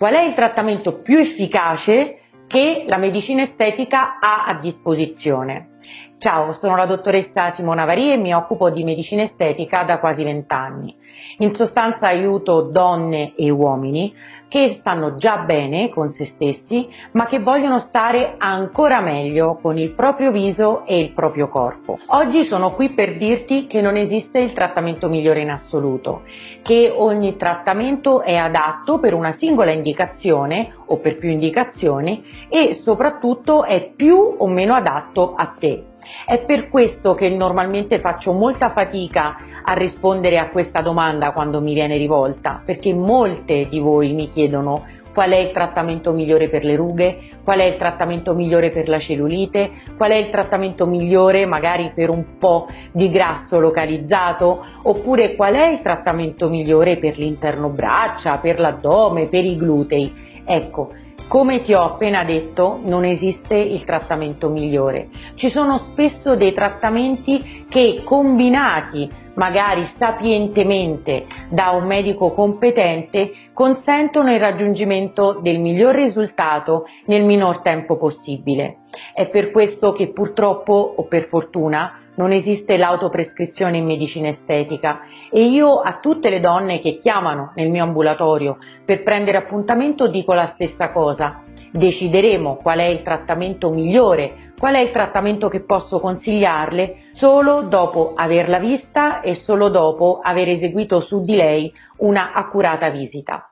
Qual è il trattamento più efficace che la medicina estetica ha a disposizione? Ciao, sono la dottoressa Simona Vari e mi occupo di medicina estetica da quasi vent'anni. In sostanza aiuto donne e uomini che stanno già bene con se stessi, ma che vogliono stare ancora meglio con il proprio viso e il proprio corpo. Oggi sono qui per dirti che non esiste il trattamento migliore in assoluto, che ogni trattamento è adatto per una singola indicazione o per più indicazioni e soprattutto è più o meno adatto a te. È per questo che normalmente faccio molta fatica a rispondere a questa domanda quando mi viene rivolta, perché molte di voi mi chiedono qual è il trattamento migliore per le rughe, qual è il trattamento migliore per la cellulite, qual è il trattamento migliore magari per un po' di grasso localizzato, oppure qual è il trattamento migliore per l'interno braccia, per l'addome, per i glutei. Ecco, come ti ho appena detto, non esiste il trattamento migliore. Ci sono spesso dei trattamenti che combinati magari sapientemente da un medico competente consentono il raggiungimento del miglior risultato nel minor tempo possibile. È per questo che purtroppo o per fortuna non esiste l'autoprescrizione in medicina estetica e io a tutte le donne che chiamano nel mio ambulatorio per prendere appuntamento dico la stessa cosa. Decideremo qual è il trattamento migliore, qual è il trattamento che posso consigliarle solo dopo averla vista e solo dopo aver eseguito su di lei una accurata visita.